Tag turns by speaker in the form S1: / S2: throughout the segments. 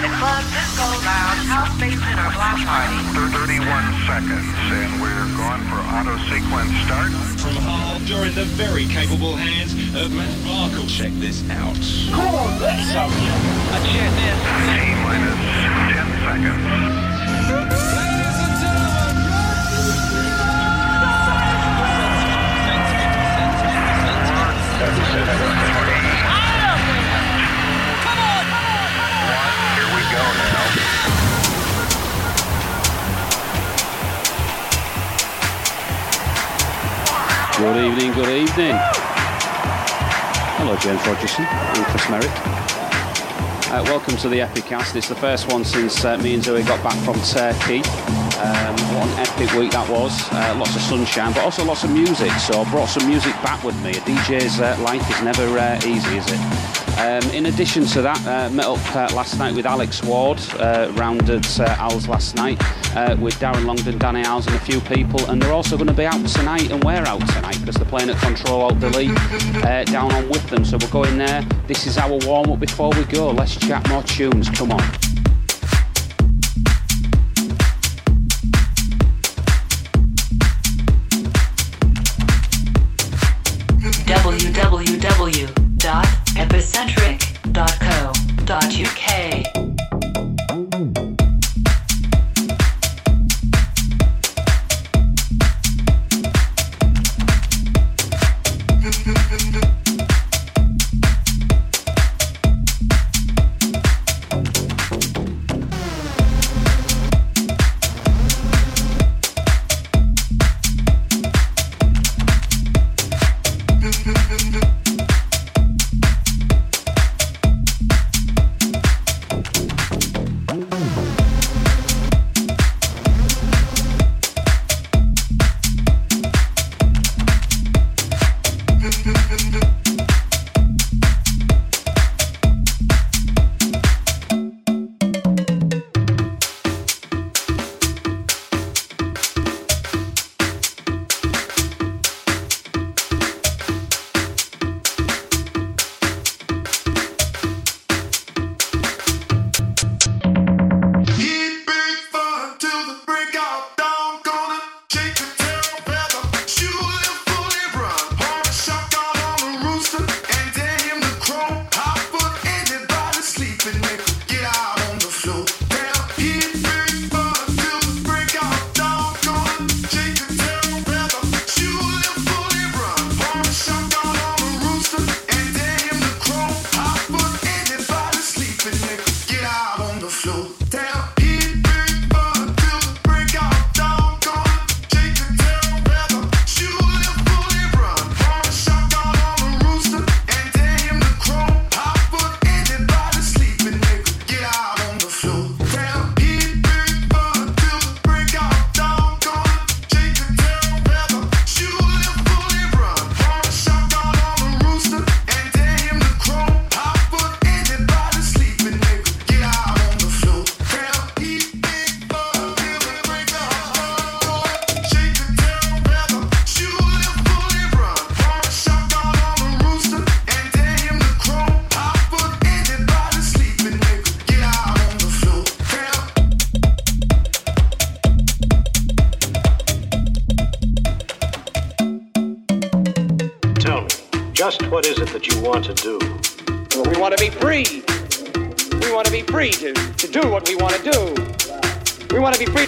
S1: in a club, disco, lounge, house basement, or block party.
S2: 31 seconds, and we're going for auto sequence start.
S3: From Hull, you're in the very capable hands of Matt Barkle. Check this out.
S4: Come on, let's have
S1: A cheers in.
S2: T minus 10 seconds. Here
S5: Good evening, good evening. Hello, James Rogerson and Chris Merrick. Uh, welcome to the Epicast. It's the first one since uh, me and Zoe got back from Turkey. Um, what an epic week that was. Uh, lots of sunshine, but also lots of music. So I brought some music back with me. A DJ's uh, life is never uh, easy, is it? Um, in addition to that, uh, met up uh, last night with Alex Ward, uh, rounded uh, Al's last night, uh, with Darren Longdon, Danny Al's and a few people, and they're also going to be out tonight, and we're out tonight because they're playing at Control Alt Delete uh, down on with them. So we're going there. This is our warm up before we go. Let's chat more tunes. Come on.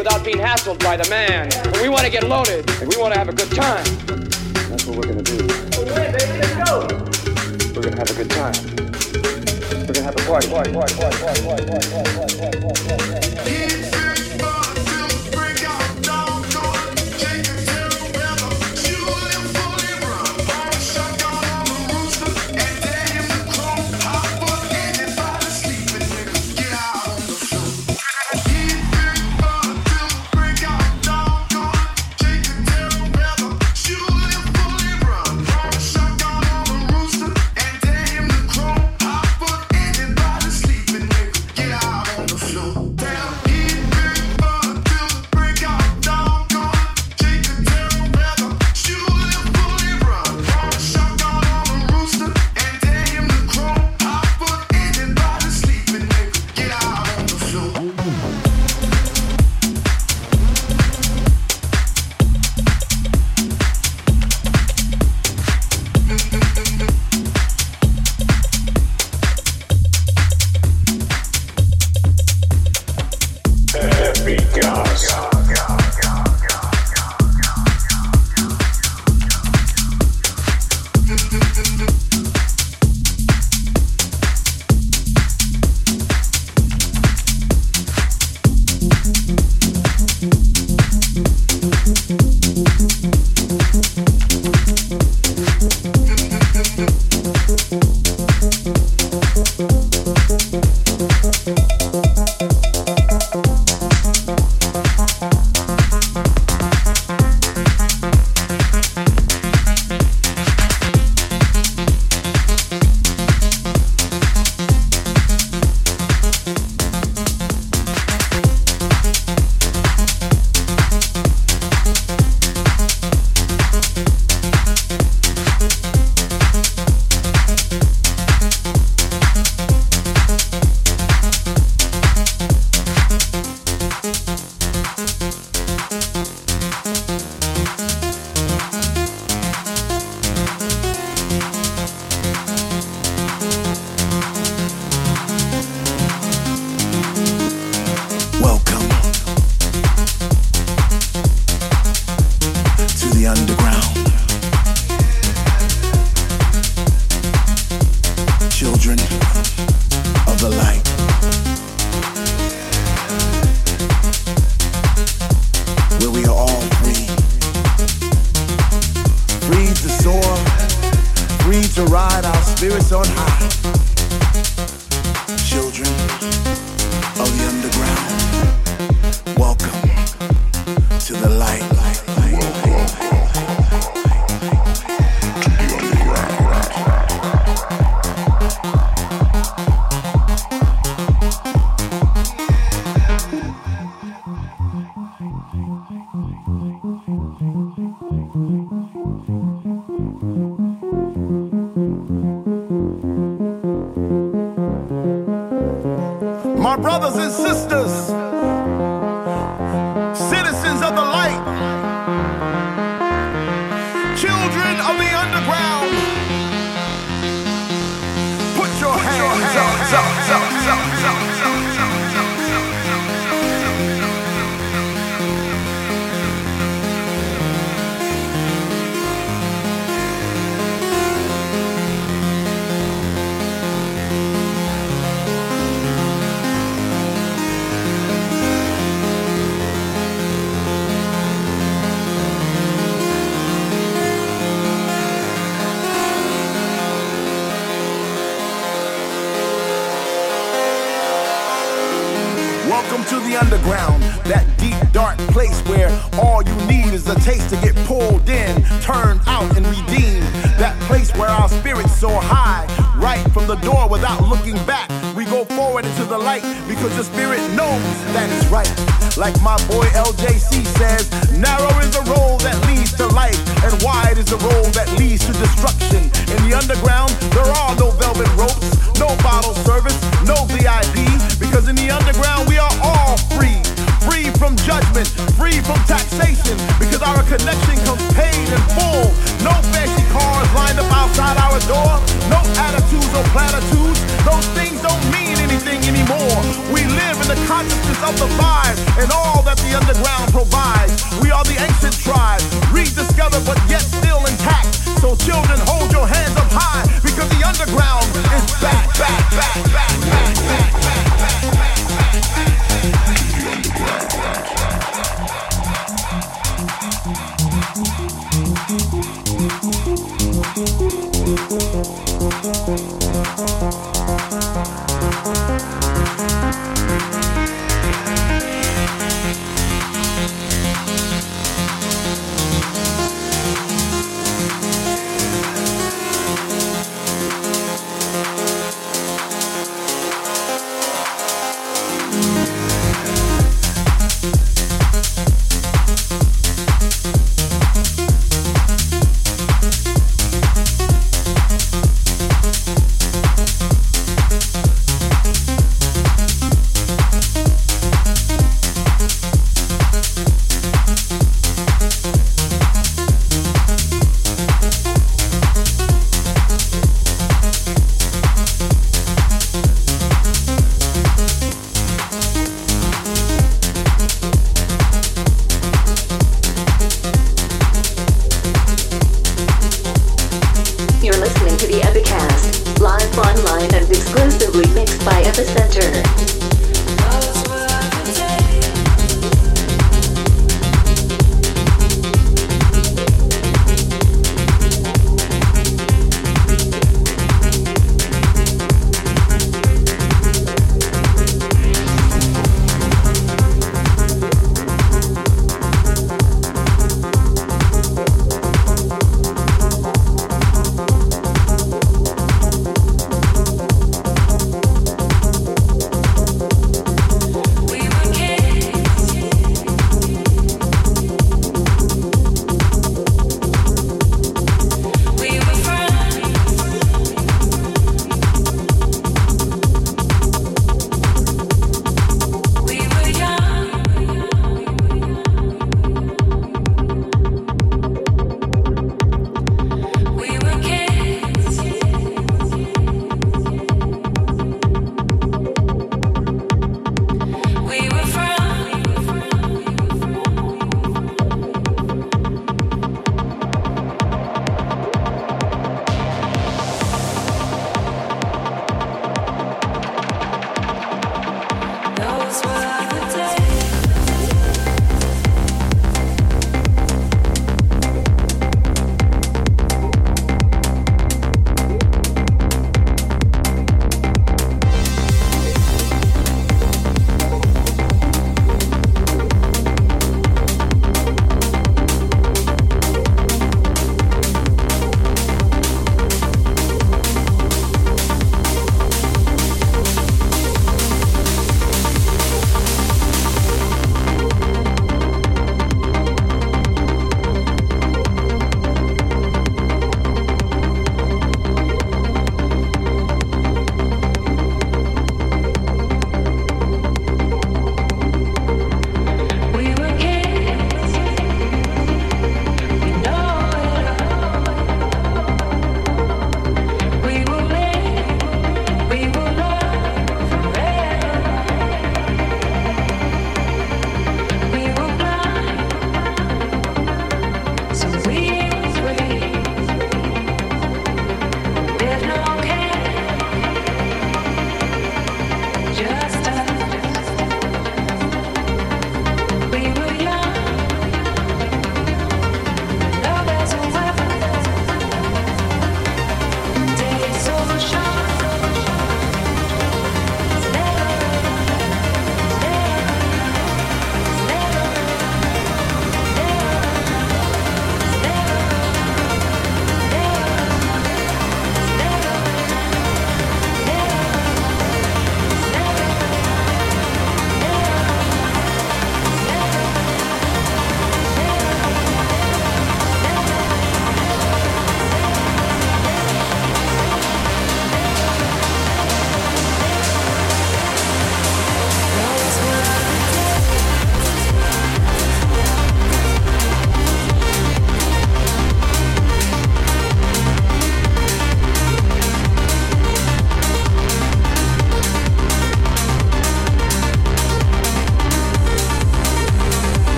S6: Without being hassled by the man. And we want to get loaded. And we want to have a good time. That's what we're going to do. Okay, baby, let's go. We're going to have a good time. We're going to have a party. party, party, party, party, party, party, party, party, party, party, party,
S7: VIP, because in the underground we are from judgment, free from taxation, because our connection comes paid in full. No fancy cars lined up outside our door, no attitudes or platitudes. Those things don't mean anything anymore. We live in the consciousness of the vibe and all that the underground provides. We are the ancient tribe, rediscovered but yet still intact. So children, hold your hands up high because the underground is back, back, back, back, back, back, back,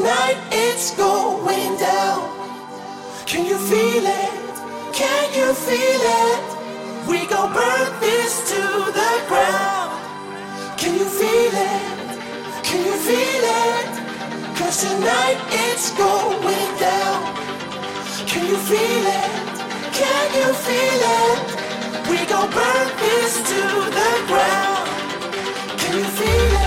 S8: tonight it's going down. Can you feel it? Can you feel it? We gon' burn this to the ground. Can you feel it? Can you feel it? Cause tonight it's going down. Can you feel it? Can you feel it? We gon' burn this to the ground. Can you feel it?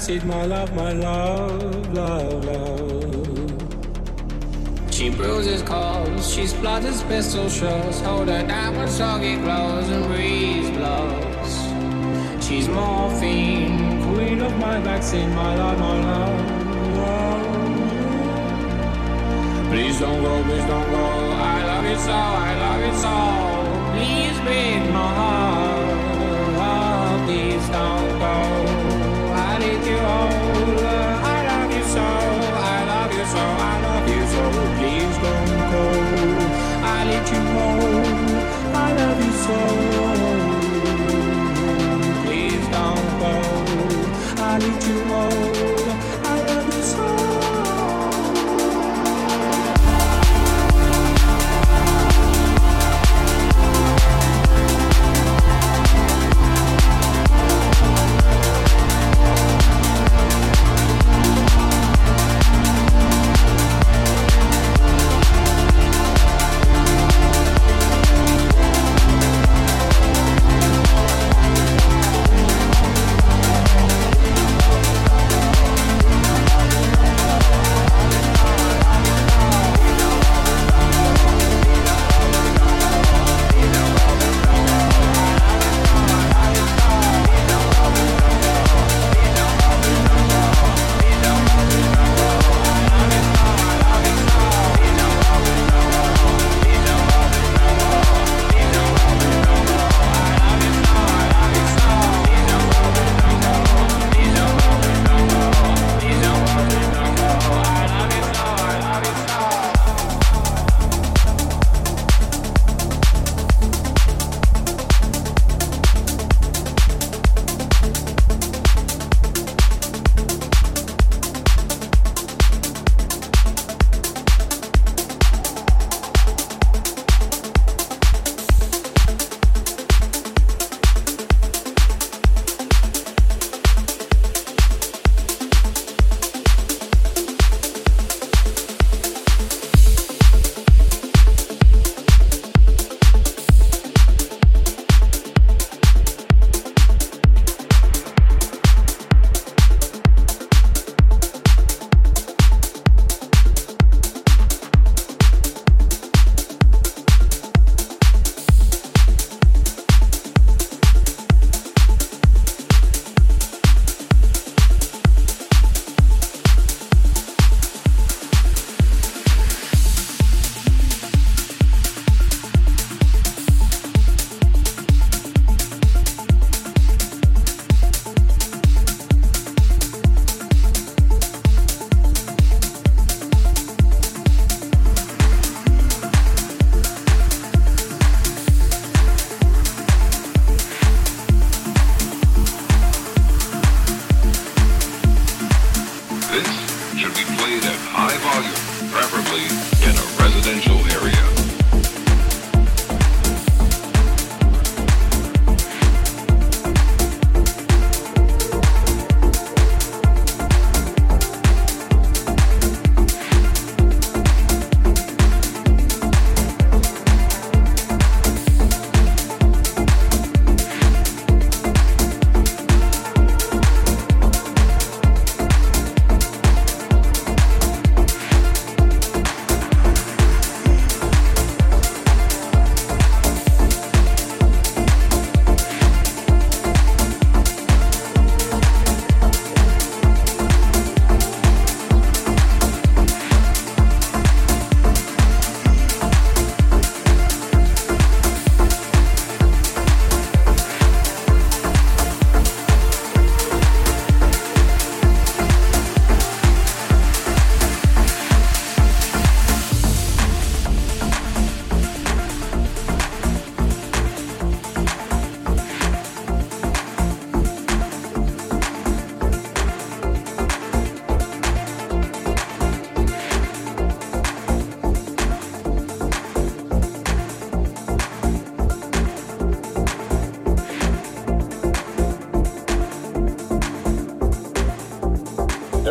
S9: sees my love, my love, love, love. She bruises calls, she splatters pistol shots. Hold her down with soggy clothes and breezeblocks. She's morphine, queen of my vaccine, my love, my love, love. Please don't go, please don't go. I love you so, I love you so. Please break my heart please don't go.
S3: soul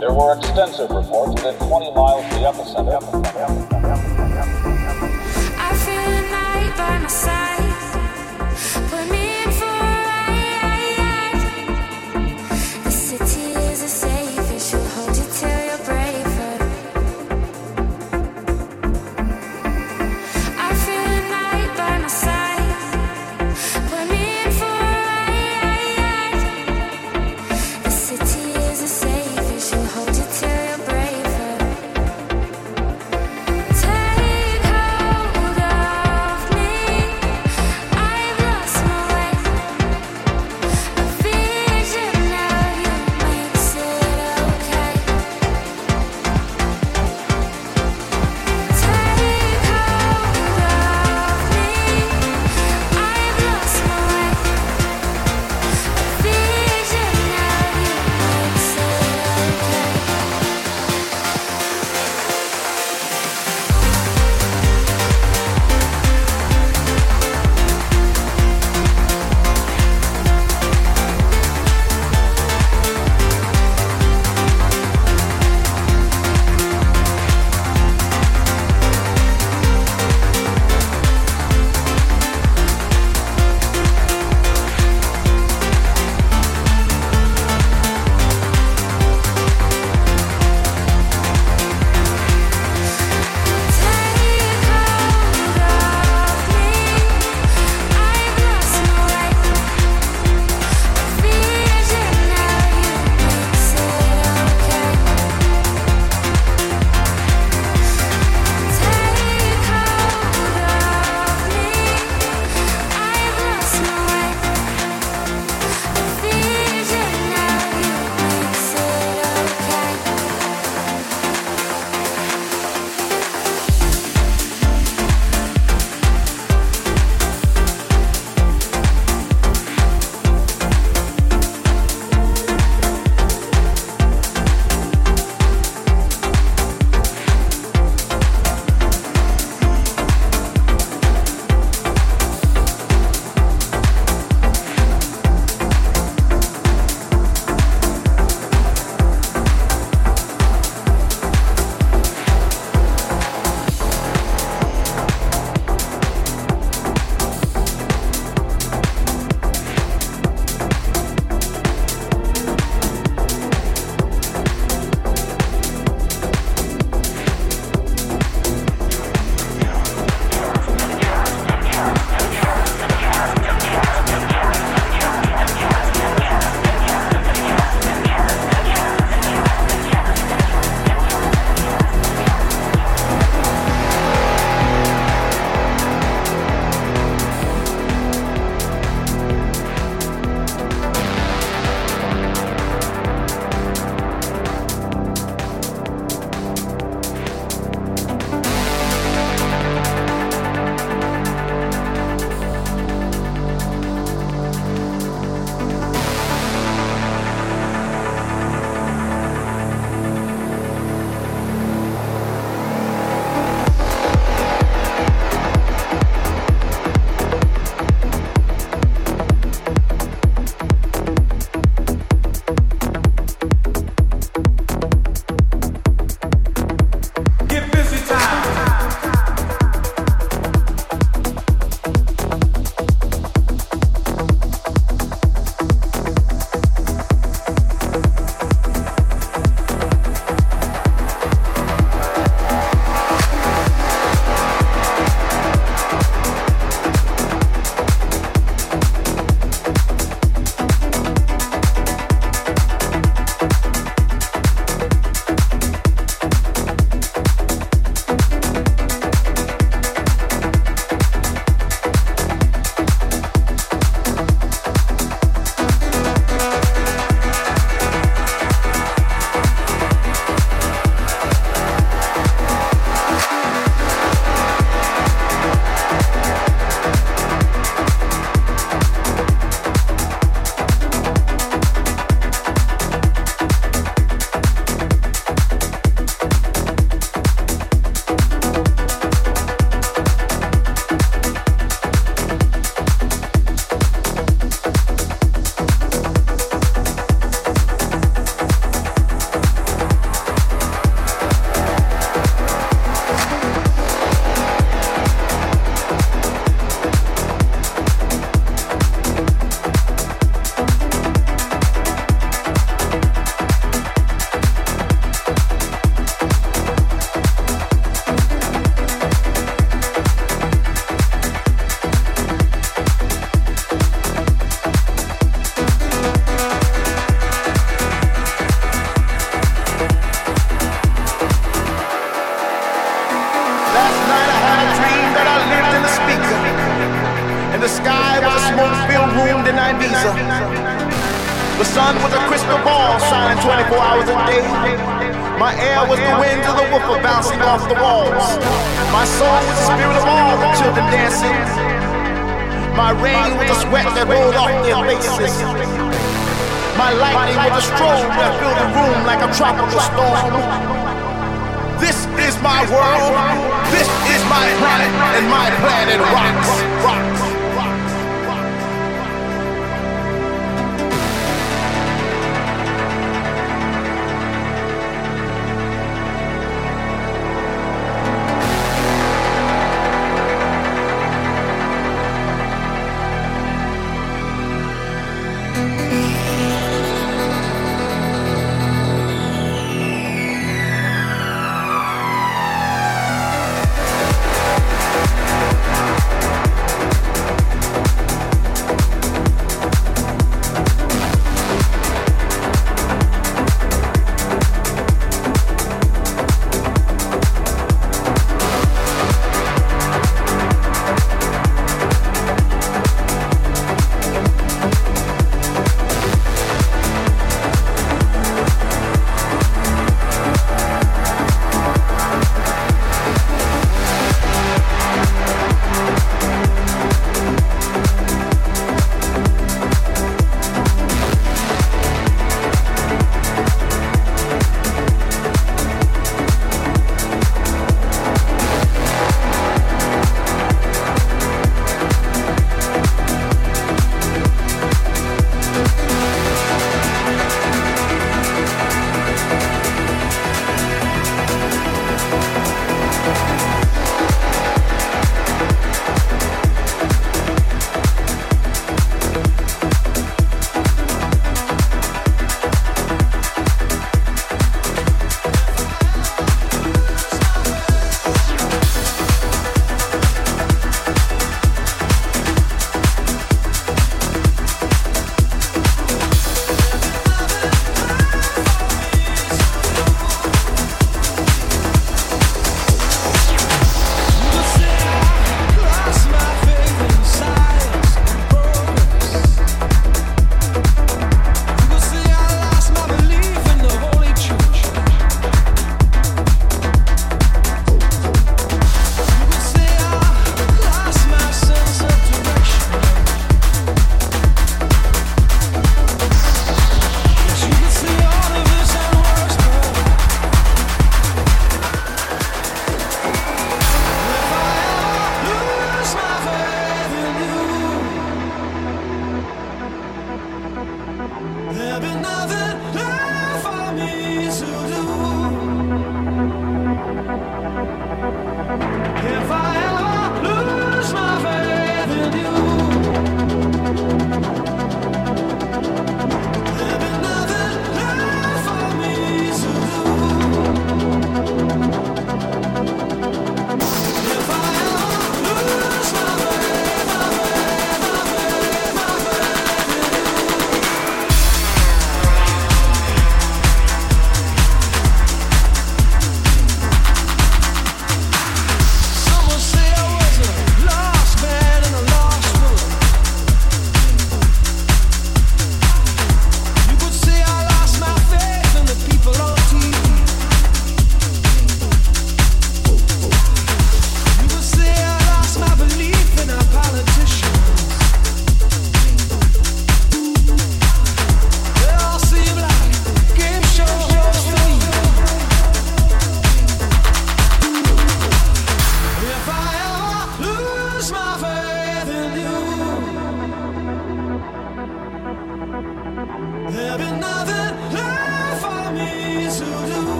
S10: There were extensive reports within 20 miles of the epicenter.
S11: I feel the night by my.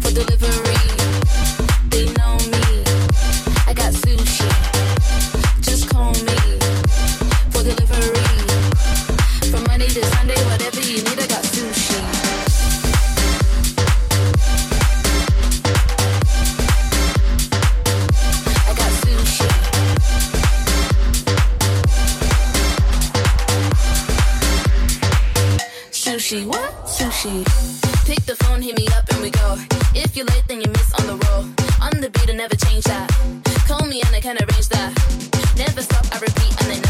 S12: for delivery. They know me. I got sushi. Just call me for delivery. From Monday to Sunday, whatever you need, I got sushi. I got sushi. Sushi, what? Sushi. Pick the phone, hit me up, and we go. If you're late, then you miss on the roll. On the beat, I never change that. Call me and I can arrange that. Never stop, I repeat, and they know.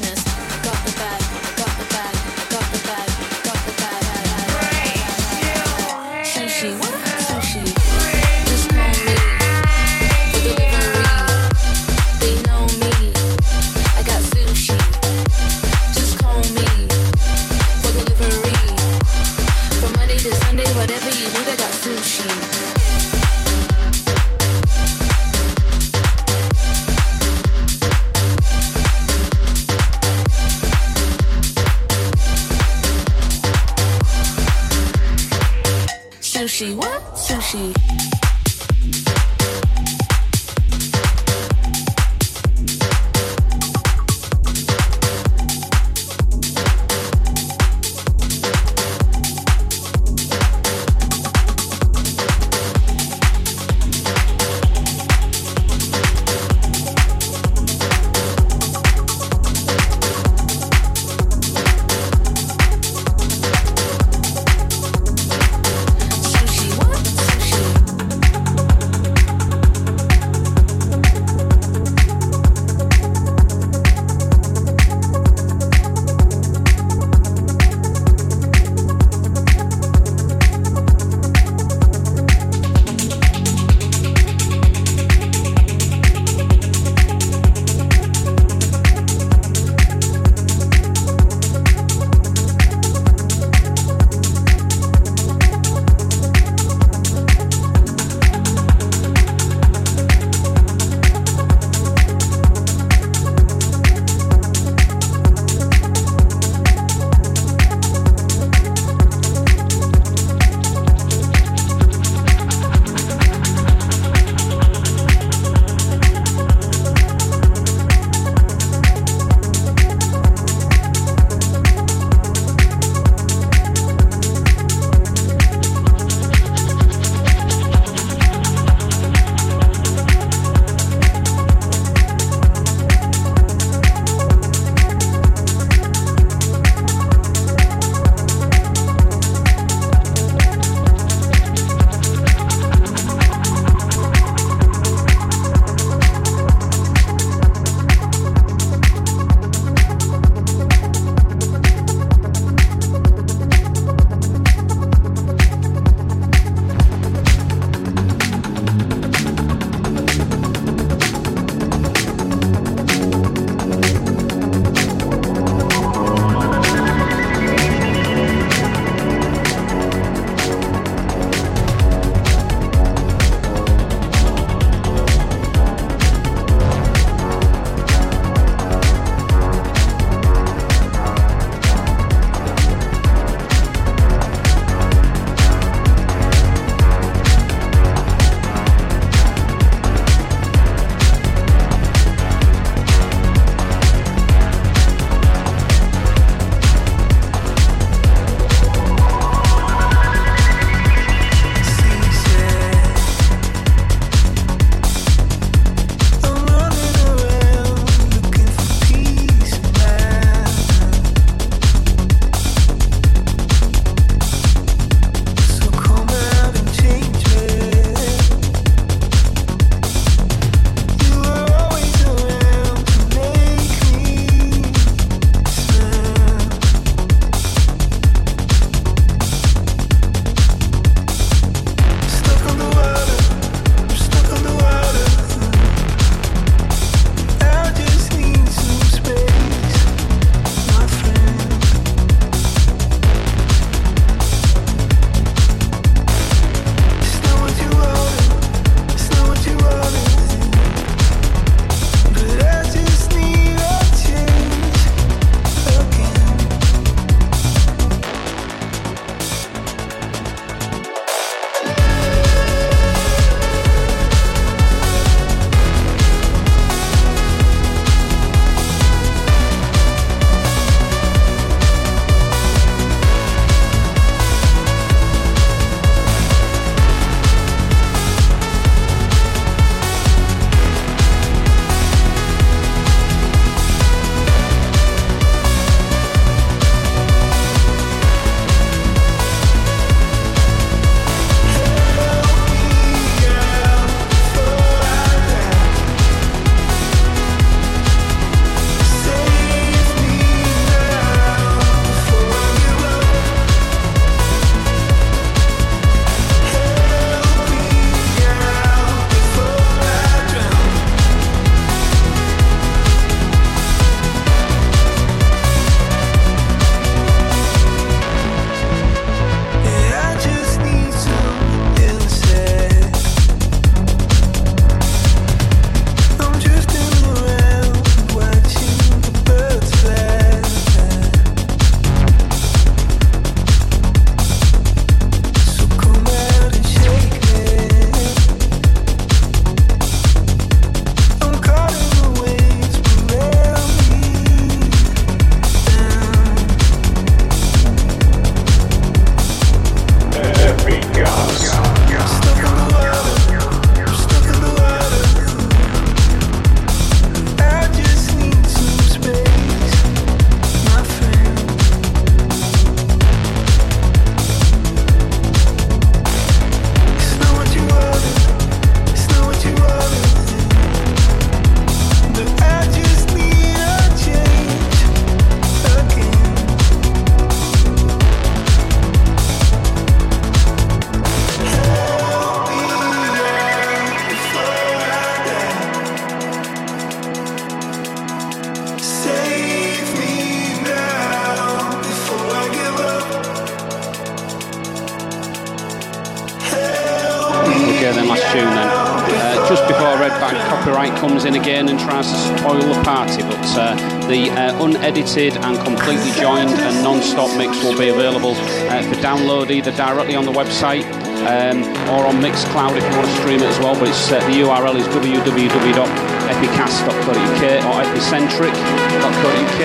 S13: Again and tries to spoil the party, but uh, the uh, unedited and completely joined and non-stop mix will be available uh, for download either directly on the website um, or on Mixcloud if you want to stream it as well. But it's, uh, the URL is www.epicast.co.uk or epicentric.co.uk.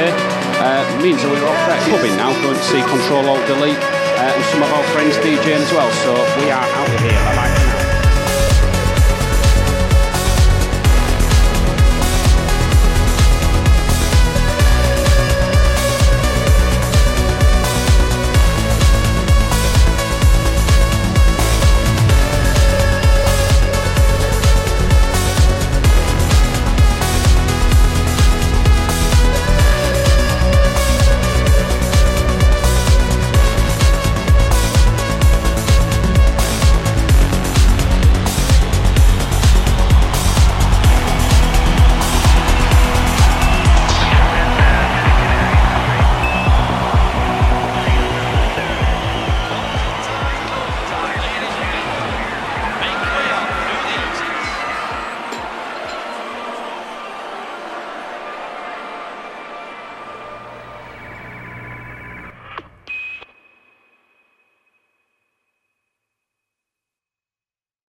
S13: Uh, means that we're off there clubbing now, going to see Control Alt Delete uh, and some of our friends DJing as well. So we are out of here. Bye bye.